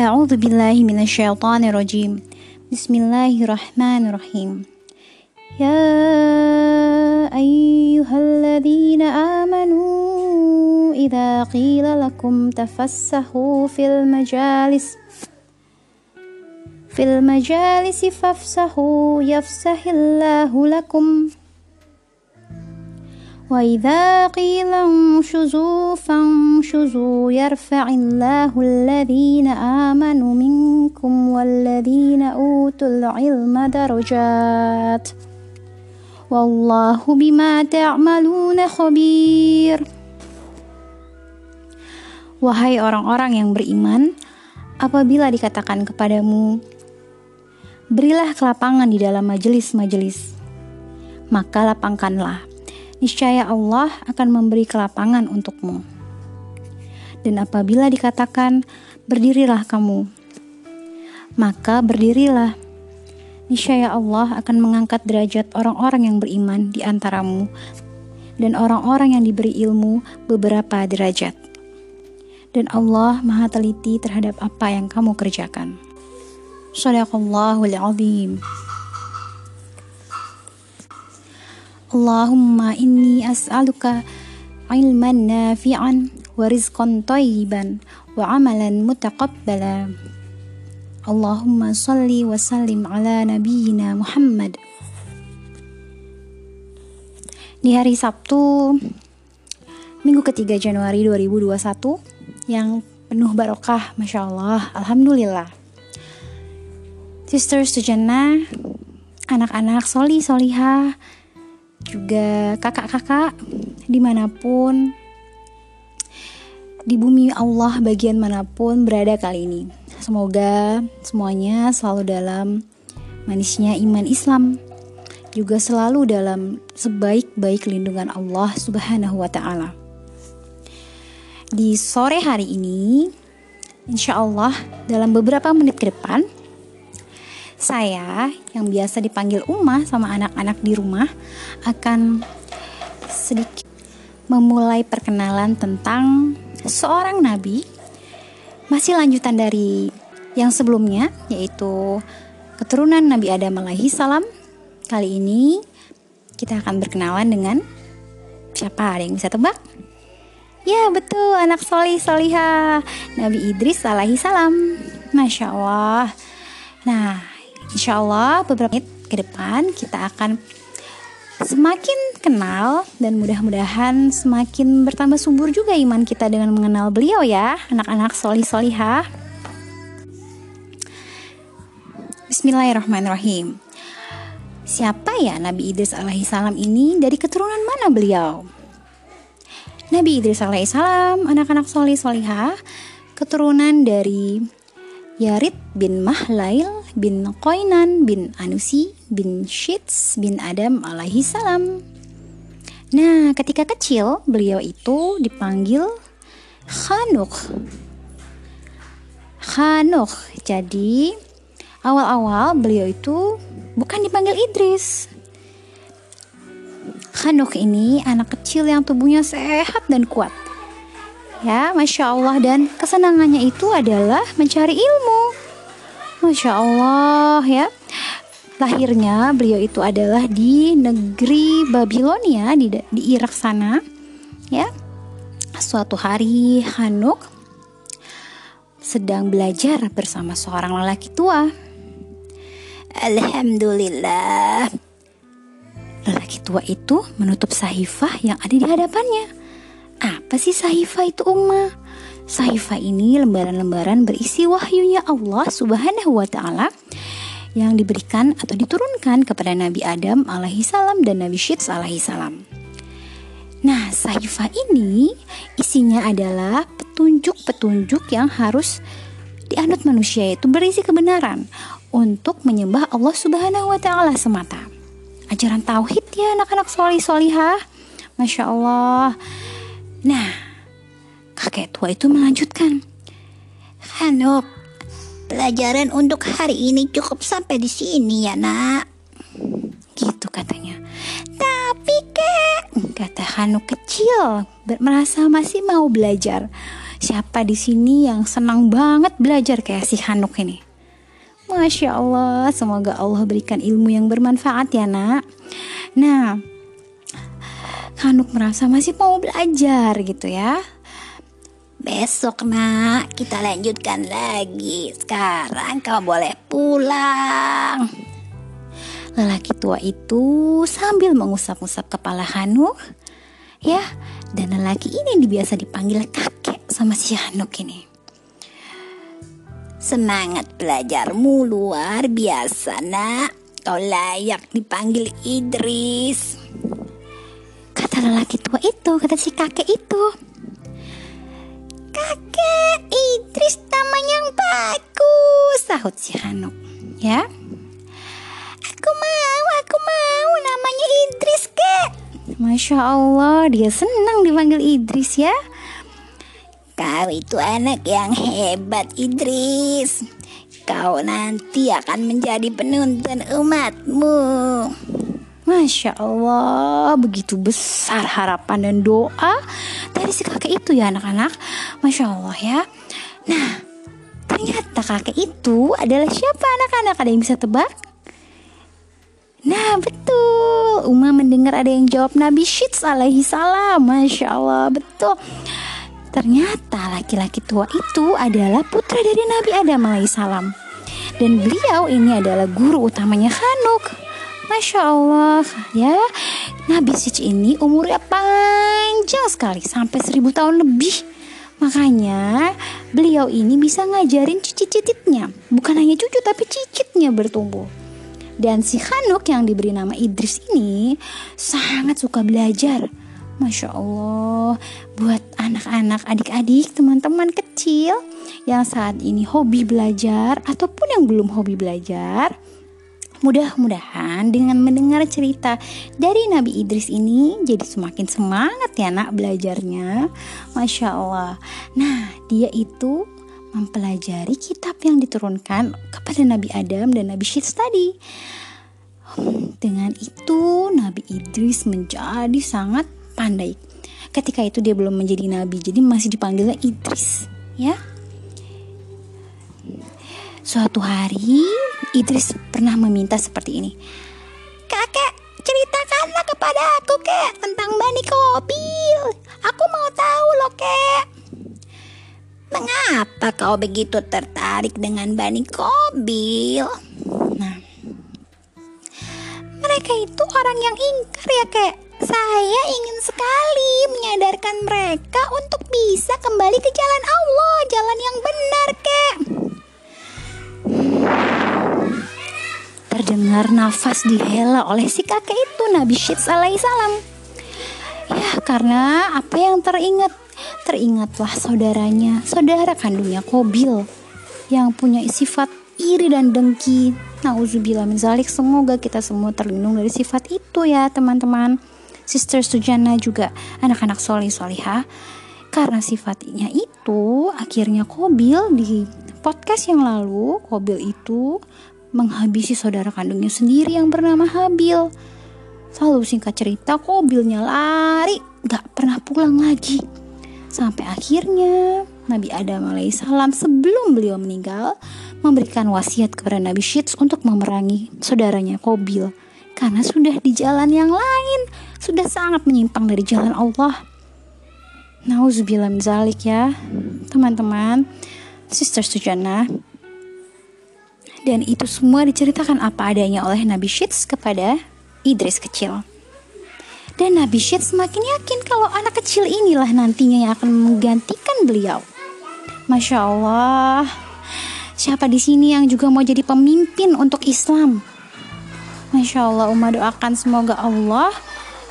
أعوذ بالله من الشيطان الرجيم بسم الله الرحمن الرحيم يا أيها الذين آمنوا إذا قيل لكم تفسحوا في المجالس في المجالس فافسحوا يفسح الله لكم وإذا قيل انشزوا فانشزوا يرفع الله الذين آمنوا منكم والذين أوتوا العلم درجات والله بما تعملون خبير Wahai orang-orang yang beriman, apabila dikatakan kepadamu, berilah kelapangan di dalam majelis-majelis, maka lapangkanlah niscaya Allah akan memberi kelapangan untukmu. Dan apabila dikatakan, "Berdirilah kamu," maka berdirilah. Niscaya Allah akan mengangkat derajat orang-orang yang beriman di antaramu dan orang-orang yang diberi ilmu beberapa derajat. Dan Allah Maha teliti terhadap apa yang kamu kerjakan. Sadaqallahul azim. Allahumma inni as'aluka ilman nafi'an wa rizqan tayyiban wa amalan mutaqabbala. Allahumma salli wa sallim ala nabiyyina Muhammad. Di hari Sabtu minggu ketiga Januari 2021 yang penuh barokah, masya Allah, alhamdulillah. Sisters Sujana, anak-anak soli solihah, juga kakak-kakak dimanapun di bumi Allah bagian manapun berada kali ini. Semoga semuanya selalu dalam manisnya iman Islam, juga selalu dalam sebaik-baik lindungan Allah Subhanahu wa taala. Di sore hari ini, insya Allah dalam beberapa menit ke depan saya yang biasa dipanggil Uma sama anak-anak di rumah akan sedikit memulai perkenalan tentang seorang nabi. Masih lanjutan dari yang sebelumnya yaitu keturunan Nabi Adam alaihi salam. Kali ini kita akan berkenalan dengan siapa? Ada yang bisa tebak? Ya betul, anak solih soliha Nabi Idris alaihi salam Masya Allah Nah Insya Allah beberapa menit ke depan kita akan semakin kenal dan mudah-mudahan semakin bertambah subur juga iman kita dengan mengenal beliau ya anak-anak solih solihah Bismillahirrahmanirrahim Siapa ya Nabi Idris alaihissalam ini dari keturunan mana beliau? Nabi Idris alaihissalam anak-anak solih solihah keturunan dari Yarid bin Mahlail bin Koinan bin Anusi bin Shits bin Adam alaihi salam. Nah, ketika kecil beliau itu dipanggil Khanuk. Khanuk. Jadi awal-awal beliau itu bukan dipanggil Idris. Khanuk ini anak kecil yang tubuhnya sehat dan kuat. Ya, masya Allah, dan kesenangannya itu adalah mencari ilmu. Masya Allah ya. Lahirnya beliau itu adalah di negeri Babilonia di, di Irak sana ya. Suatu hari Hanuk sedang belajar bersama seorang lelaki tua. Alhamdulillah. Lelaki tua itu menutup sahifah yang ada di hadapannya. Apa sih sahifah itu, Umar? Sahifa ini lembaran-lembaran berisi wahyunya Allah Subhanahu wa taala yang diberikan atau diturunkan kepada Nabi Adam alaihi salam dan Nabi Syed alaihi salam. Nah, sahifa ini isinya adalah petunjuk-petunjuk yang harus dianut manusia itu berisi kebenaran untuk menyembah Allah Subhanahu wa taala semata. Ajaran tauhid ya anak-anak solih solihah Masya Allah Nah Kakek tua itu melanjutkan. Hanop, pelajaran untuk hari ini cukup sampai di sini ya nak. Gitu katanya. Tapi kek, kata Hanuk kecil, merasa masih mau belajar. Siapa di sini yang senang banget belajar kayak si Hanuk ini? Masya Allah, semoga Allah berikan ilmu yang bermanfaat ya nak. Nah, Hanuk merasa masih mau belajar gitu ya. Besok nak kita lanjutkan lagi Sekarang kau boleh pulang Lelaki tua itu sambil mengusap-usap kepala Hanuk Ya dan lelaki ini biasa dipanggil kakek sama si Hanuk ini Semangat belajarmu luar biasa nak Kau layak dipanggil Idris Kata lelaki tua itu, kata si kakek itu kakak Idris taman yang bagus Sahut si Hanuk Ya Aku mau, aku mau namanya Idris kek Masya Allah dia senang dipanggil Idris ya Kau itu anak yang hebat Idris Kau nanti akan menjadi penuntun umatmu Masya Allah, begitu besar harapan dan doa dari si kakek itu ya anak-anak. Masya Allah ya. Nah, ternyata kakek itu adalah siapa anak-anak? Ada yang bisa tebak? Nah betul Uma mendengar ada yang jawab Nabi Syits alaihi salam Masya Allah betul Ternyata laki-laki tua itu adalah putra dari Nabi Adam alaihi salam Dan beliau ini adalah guru utamanya Hanuk Masya Allah ya Nabi Sij ini umurnya panjang sekali Sampai seribu tahun lebih Makanya beliau ini bisa ngajarin cicit-cicitnya Bukan hanya cucu tapi cicitnya bertumbuh Dan si Hanuk yang diberi nama Idris ini sangat suka belajar Masya Allah Buat anak-anak adik-adik teman-teman kecil Yang saat ini hobi belajar Ataupun yang belum hobi belajar Mudah-mudahan dengan mendengar cerita dari Nabi Idris ini jadi semakin semangat ya nak belajarnya. Masya Allah. Nah dia itu mempelajari kitab yang diturunkan kepada Nabi Adam dan Nabi Syed tadi. Dengan itu Nabi Idris menjadi sangat pandai. Ketika itu dia belum menjadi nabi, jadi masih dipanggilnya Idris, ya. Suatu hari, Idris pernah meminta seperti ini. Kakek, ceritakanlah kepada aku, kek, tentang Bani Kobil Aku mau tahu loh, kek. Mengapa kau begitu tertarik dengan Bani Kobil? Nah, mereka itu orang yang ingkar ya, kek. Saya ingin sekali menyadarkan mereka untuk bisa kembali ke jalan Allah, jalan yang benar, kek. terdengar nafas dihela oleh si kakek itu Nabi Syeds salam. Ya karena apa yang teringat? Teringatlah saudaranya, saudara kandungnya Kobil yang punya sifat iri dan dengki. Nauzubillah min zalik, semoga kita semua terlindung dari sifat itu ya teman-teman. Sister Sujana juga anak-anak soleh soliha. karena sifatnya itu akhirnya Kobil di podcast yang lalu Kobil itu menghabisi saudara kandungnya sendiri yang bernama Habil. Lalu singkat cerita Kobilnya lari gak pernah pulang lagi. Sampai akhirnya Nabi Adam alaihissalam sebelum beliau meninggal memberikan wasiat kepada Nabi Syeds untuk memerangi saudaranya Kobil karena sudah di jalan yang lain, sudah sangat menyimpang dari jalan Allah. Nauzubillah zalik ya, teman-teman. Sister Sujana, dan itu semua diceritakan apa adanya oleh Nabi Syeds kepada Idris kecil. Dan Nabi Syeds semakin yakin kalau anak kecil inilah nantinya yang akan menggantikan beliau. Masya Allah, siapa di sini yang juga mau jadi pemimpin untuk Islam? Masya Allah, Umar doakan semoga Allah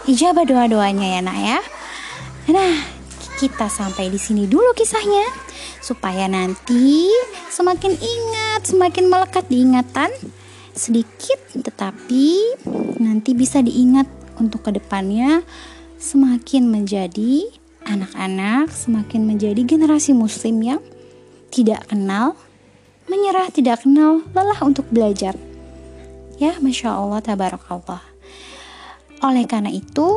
ijabah doa-doanya ya nak ya. Nah, kita sampai di sini dulu kisahnya, supaya nanti semakin ingat, semakin melekat di sedikit, tetapi nanti bisa diingat untuk kedepannya semakin menjadi anak-anak, semakin menjadi generasi muslim yang tidak kenal menyerah, tidak kenal lelah untuk belajar. Ya, masya Allah, tabarakallah. Oleh karena itu,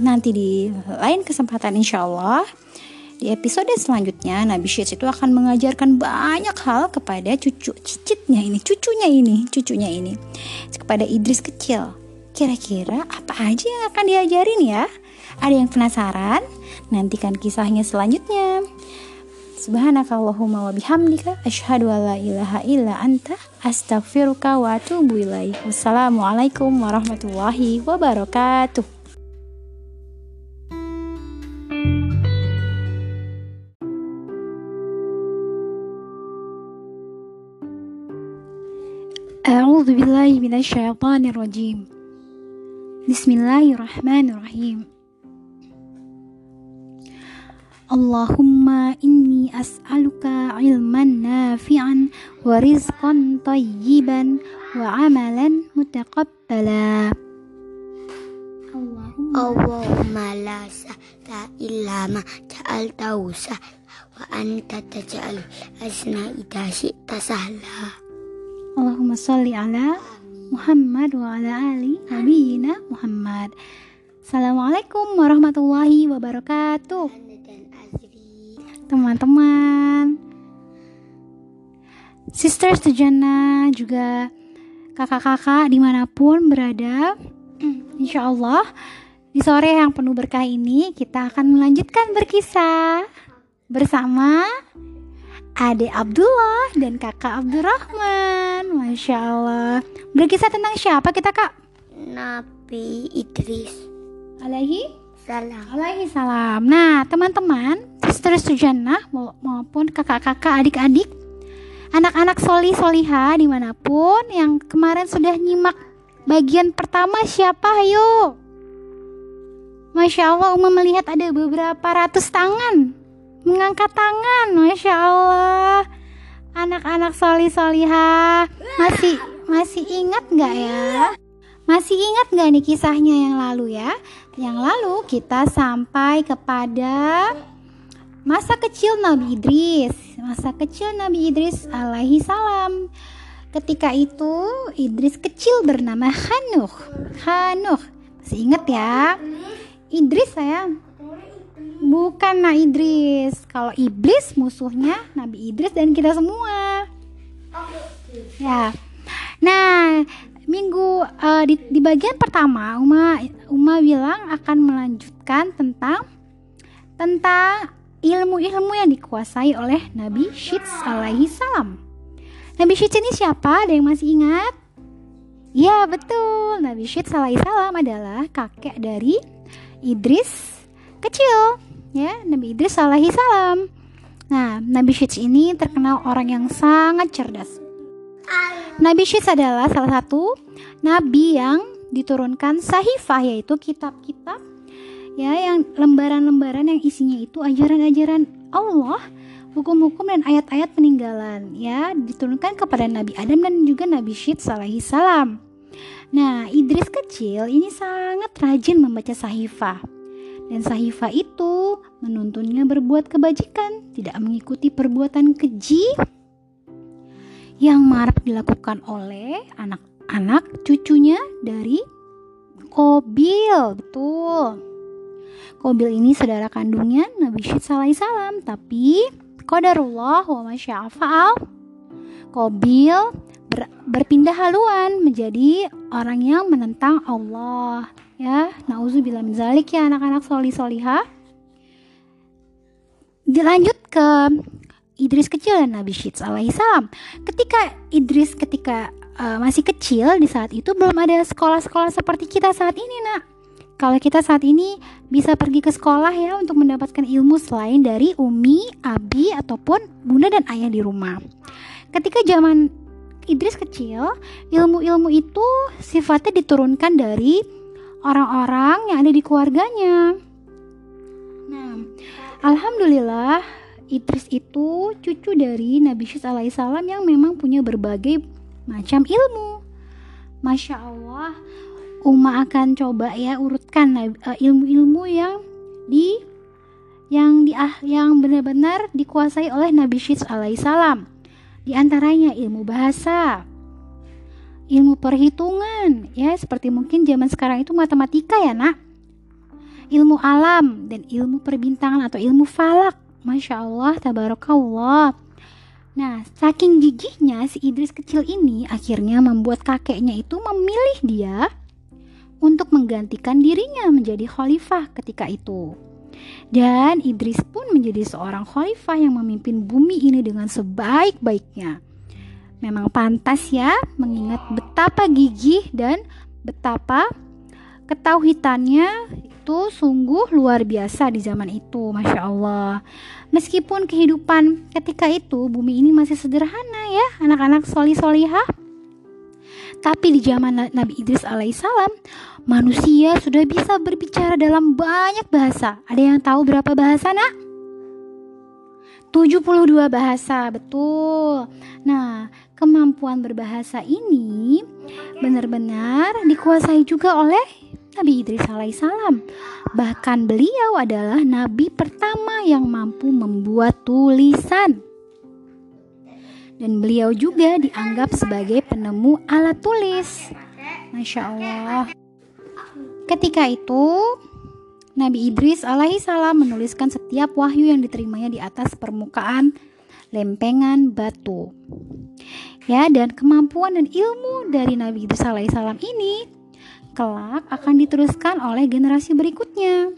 nanti di lain kesempatan insya Allah di episode selanjutnya Nabi syed itu akan mengajarkan banyak hal kepada cucu cicitnya ini, cucunya ini, cucunya ini. Kepada Idris kecil. Kira-kira apa aja yang akan diajarin ya? Ada yang penasaran? Nantikan kisahnya selanjutnya. Subhanakallahumma wa bihamdika asyhadu an la ilaha illa anta astaghfiruka wa atubu ilaik. Wassalamualaikum warahmatullahi wabarakatuh. A'udzu billahi minasyaitonir rajim. Bismillahirrahmanirrahim. Allahumma inni as'aluka ilman nafi'an wa rizqan tayyiban wa amalan mutaqabbala. Allahumma la sa'la illa ma ja'altahu sahla wa anta taj'al asna idha syi'ta sahla. Allahumma sholli ala Muhammad wa ala ali nabiyina Muhammad. Assalamualaikum warahmatullahi wabarakatuh. Teman-teman, sisters Tejana juga kakak-kakak dimanapun berada, insya Allah di sore yang penuh berkah ini kita akan melanjutkan berkisah bersama adik Abdullah dan kakak Abdurrahman. Masya Allah. Berkisah tentang siapa kita kak? Nabi Idris. Alaihi salam. Alaihi salam. Nah teman-teman, terus Sujana maupun kakak-kakak, adik-adik, anak-anak soli soliha dimanapun yang kemarin sudah nyimak bagian pertama siapa ayo Masya Allah Uma melihat ada beberapa ratus tangan Mengangkat tangan Masya Allah anak soli soliha masih masih ingat nggak ya masih ingat nggak nih kisahnya yang lalu ya yang lalu kita sampai kepada masa kecil Nabi Idris masa kecil Nabi Idris alaihi salam ketika itu Idris kecil bernama Hanuh Hanuh masih ingat ya Idris saya bukan Nabi Idris. Kalau iblis musuhnya Nabi Idris dan kita semua. Ya. Nah, minggu uh, di, di bagian pertama Uma Uma bilang akan melanjutkan tentang tentang ilmu-ilmu yang dikuasai oleh Nabi Syits alaihi salam. Nabi Syits ini siapa? Ada yang masih ingat? Ya betul, Nabi Syits alaihi salam adalah kakek dari Idris kecil. Ya, Nabi Idris alaihi salam. Nah, Nabi Syed ini terkenal orang yang sangat cerdas. Nabi Syed adalah salah satu nabi yang diturunkan sahifah yaitu kitab-kitab ya yang lembaran-lembaran yang isinya itu ajaran-ajaran Allah, hukum-hukum dan ayat-ayat peninggalan ya diturunkan kepada Nabi Adam dan juga Nabi Syed alaihi salam. Nah, Idris kecil ini sangat rajin membaca sahifah dan Sahifa itu menuntunnya berbuat kebajikan, tidak mengikuti perbuatan keji yang marak dilakukan oleh anak-anak cucunya dari Kobil. Betul. Kobil ini saudara kandungnya Nabi Syed salam, tapi qadarullah wa masya'afa'al Kobil ber, berpindah haluan menjadi orang yang menentang Allah ya nauzubillah min zalik ya anak-anak soli soliha dilanjut ke Idris kecil dan Nabi Syeds alaihissalam ketika Idris ketika uh, masih kecil di saat itu belum ada sekolah-sekolah seperti kita saat ini nak kalau kita saat ini bisa pergi ke sekolah ya untuk mendapatkan ilmu selain dari umi, abi ataupun bunda dan ayah di rumah. Ketika zaman Idris kecil, ilmu-ilmu itu sifatnya diturunkan dari orang-orang yang ada di keluarganya. Nah, alhamdulillah Idris itu cucu dari Nabi Syus alaihissalam yang memang punya berbagai macam ilmu. Masya Allah, Uma akan coba ya urutkan eh, ilmu-ilmu yang di yang di ah, yang benar-benar dikuasai oleh Nabi Syus alaihissalam. Di antaranya ilmu bahasa, ilmu perhitungan ya seperti mungkin zaman sekarang itu matematika ya nak ilmu alam dan ilmu perbintangan atau ilmu falak Masya Allah tabarakallah Nah, saking gigihnya si Idris kecil ini akhirnya membuat kakeknya itu memilih dia untuk menggantikan dirinya menjadi khalifah ketika itu. Dan Idris pun menjadi seorang khalifah yang memimpin bumi ini dengan sebaik-baiknya. Memang pantas ya mengingat betapa gigih dan betapa ketauhitannya itu sungguh luar biasa di zaman itu, masya Allah. Meskipun kehidupan ketika itu bumi ini masih sederhana ya, anak-anak soli solihah. Tapi di zaman Nabi Idris alaihissalam, manusia sudah bisa berbicara dalam banyak bahasa. Ada yang tahu berapa bahasa nak? 72 bahasa, betul. Nah, kemampuan berbahasa ini benar-benar dikuasai juga oleh Nabi Idris alaihissalam. Bahkan beliau adalah nabi pertama yang mampu membuat tulisan. Dan beliau juga dianggap sebagai penemu alat tulis. Masya Allah. Ketika itu, Nabi Idris Salam menuliskan setiap wahyu yang diterimanya di atas permukaan lempengan batu ya dan kemampuan dan ilmu dari Nabi Idris alaihissalam ini kelak akan diteruskan oleh generasi berikutnya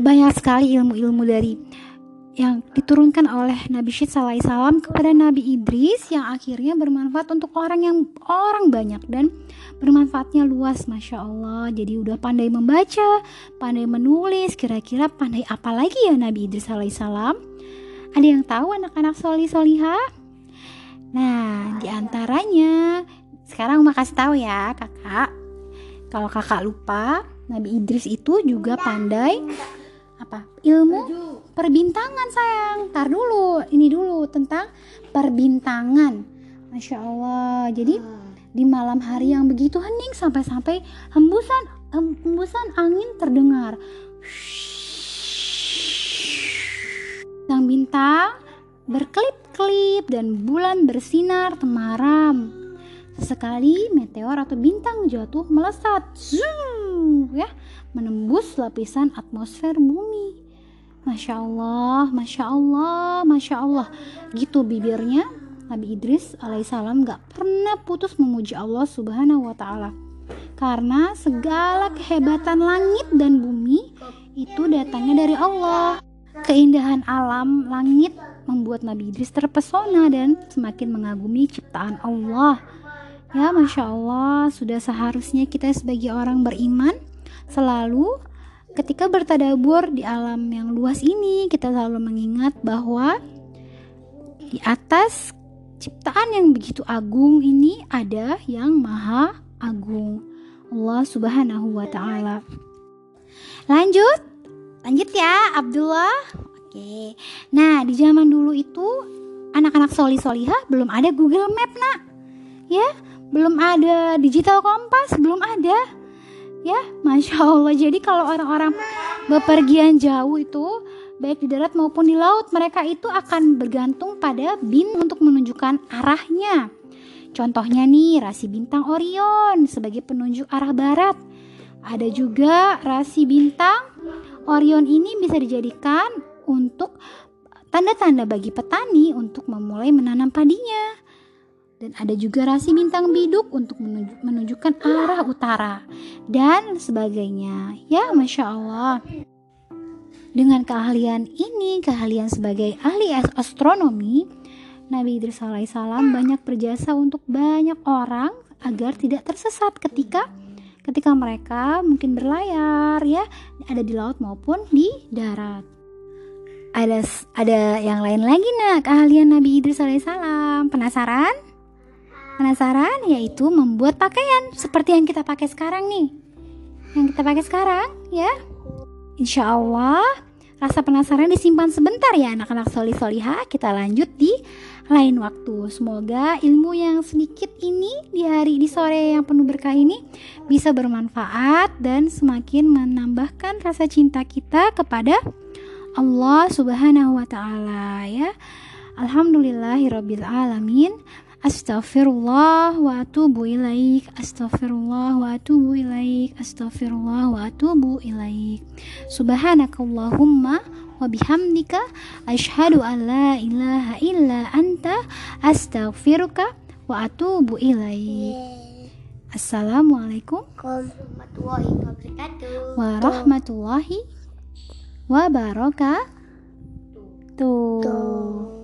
banyak sekali ilmu-ilmu dari yang diturunkan oleh Nabi Syed salam kepada Nabi Idris yang akhirnya bermanfaat untuk orang yang orang banyak dan bermanfaatnya luas Masya Allah jadi udah pandai membaca pandai menulis kira-kira pandai apa lagi ya Nabi Idris salam ada yang tahu anak-anak soli soliha Nah, di antaranya sekarang mau kasih tahu ya, Kakak. Kalau Kakak lupa, Nabi Idris itu juga iya. pandai apa? Ilmu perbintangan, sayang. Tar dulu, ini dulu tentang perbintangan. Masya Allah. Jadi hmm. di malam hari yang begitu hening sampai-sampai hembusan hembusan angin terdengar. Sang bintang berkelip berkelip dan bulan bersinar temaram. Sesekali meteor atau bintang jatuh melesat, zoom, ya, menembus lapisan atmosfer bumi. Masya Allah, Masya Allah, Masya Allah. Gitu bibirnya Nabi Idris alaihissalam gak pernah putus memuji Allah subhanahu wa ta'ala. Karena segala kehebatan langit dan bumi itu datangnya dari Allah. Keindahan alam langit membuat Nabi Idris terpesona dan semakin mengagumi ciptaan Allah. Ya, masya Allah, sudah seharusnya kita sebagai orang beriman selalu ketika bertadabur di alam yang luas ini kita selalu mengingat bahwa di atas ciptaan yang begitu agung ini ada yang maha agung Allah Subhanahu wa taala. Lanjut. Lanjut ya Abdullah. Oke. Nah, di zaman dulu itu anak-anak soli soliha belum ada Google Map nak, ya, belum ada digital kompas, belum ada, ya, masya Allah. Jadi kalau orang-orang bepergian jauh itu baik di darat maupun di laut mereka itu akan bergantung pada bin untuk menunjukkan arahnya. Contohnya nih rasi bintang Orion sebagai penunjuk arah barat. Ada juga rasi bintang Orion ini bisa dijadikan untuk tanda-tanda bagi petani untuk memulai menanam padinya. Dan ada juga rasi bintang biduk untuk menunjukkan arah utara dan sebagainya. Ya, masya Allah. Dengan keahlian ini, keahlian sebagai ahli astronomi, Nabi Idris alaihissalam banyak berjasa untuk banyak orang agar tidak tersesat ketika ketika mereka mungkin berlayar ya ada di laut maupun di darat ada ada yang lain lagi nah keahlian Nabi Idris alaihissalam penasaran penasaran yaitu membuat pakaian seperti yang kita pakai sekarang nih yang kita pakai sekarang ya Insya Allah rasa penasaran disimpan sebentar ya anak-anak soli soliha kita lanjut di lain waktu semoga ilmu yang sedikit ini di hari di sore yang penuh berkah ini bisa bermanfaat dan semakin menambahkan rasa cinta kita kepada Allah Subhanahu wa taala ya. Alhamdulillahirabbil alamin. Astaghfirullah wa atubu ilaik Astaghfirullah wa atubu ilaik Astaghfirullah wa atubu ilaik Subhanakallahumma wa bihamdika asyhadu an la ilaha illa anta Astaghfiruka wa atubu ilaik Assalamualaikum warahmatullahi wabarakatuh Warahmatullahi wabarakatuh. Tuh.